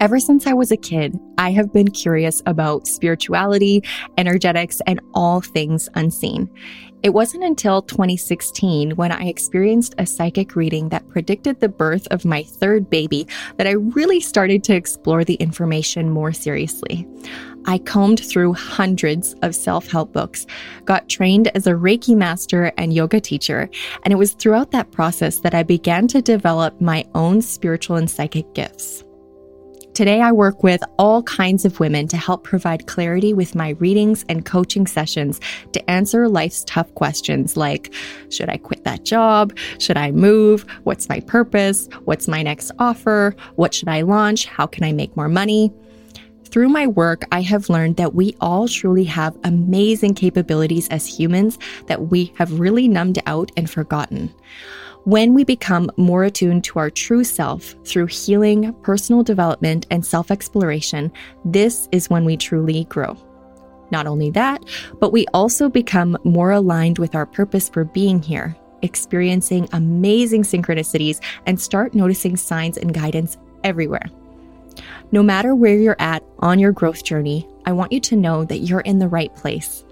Ever since I was a kid, I have been curious about spirituality, energetics, and all things unseen. It wasn't until 2016 when I experienced a psychic reading that predicted the birth of my third baby that I really started to explore the information more seriously. I combed through hundreds of self help books, got trained as a Reiki master and yoga teacher, and it was throughout that process that I began to develop my own spiritual and psychic gifts. Today, I work with all kinds of women to help provide clarity with my readings and coaching sessions to answer life's tough questions like Should I quit that job? Should I move? What's my purpose? What's my next offer? What should I launch? How can I make more money? Through my work, I have learned that we all truly have amazing capabilities as humans that we have really numbed out and forgotten. When we become more attuned to our true self through healing, personal development, and self exploration, this is when we truly grow. Not only that, but we also become more aligned with our purpose for being here, experiencing amazing synchronicities, and start noticing signs and guidance everywhere. No matter where you're at on your growth journey, I want you to know that you're in the right place.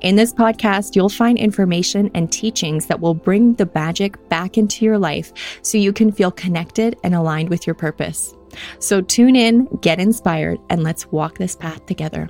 In this podcast, you'll find information and teachings that will bring the magic back into your life so you can feel connected and aligned with your purpose. So tune in, get inspired, and let's walk this path together.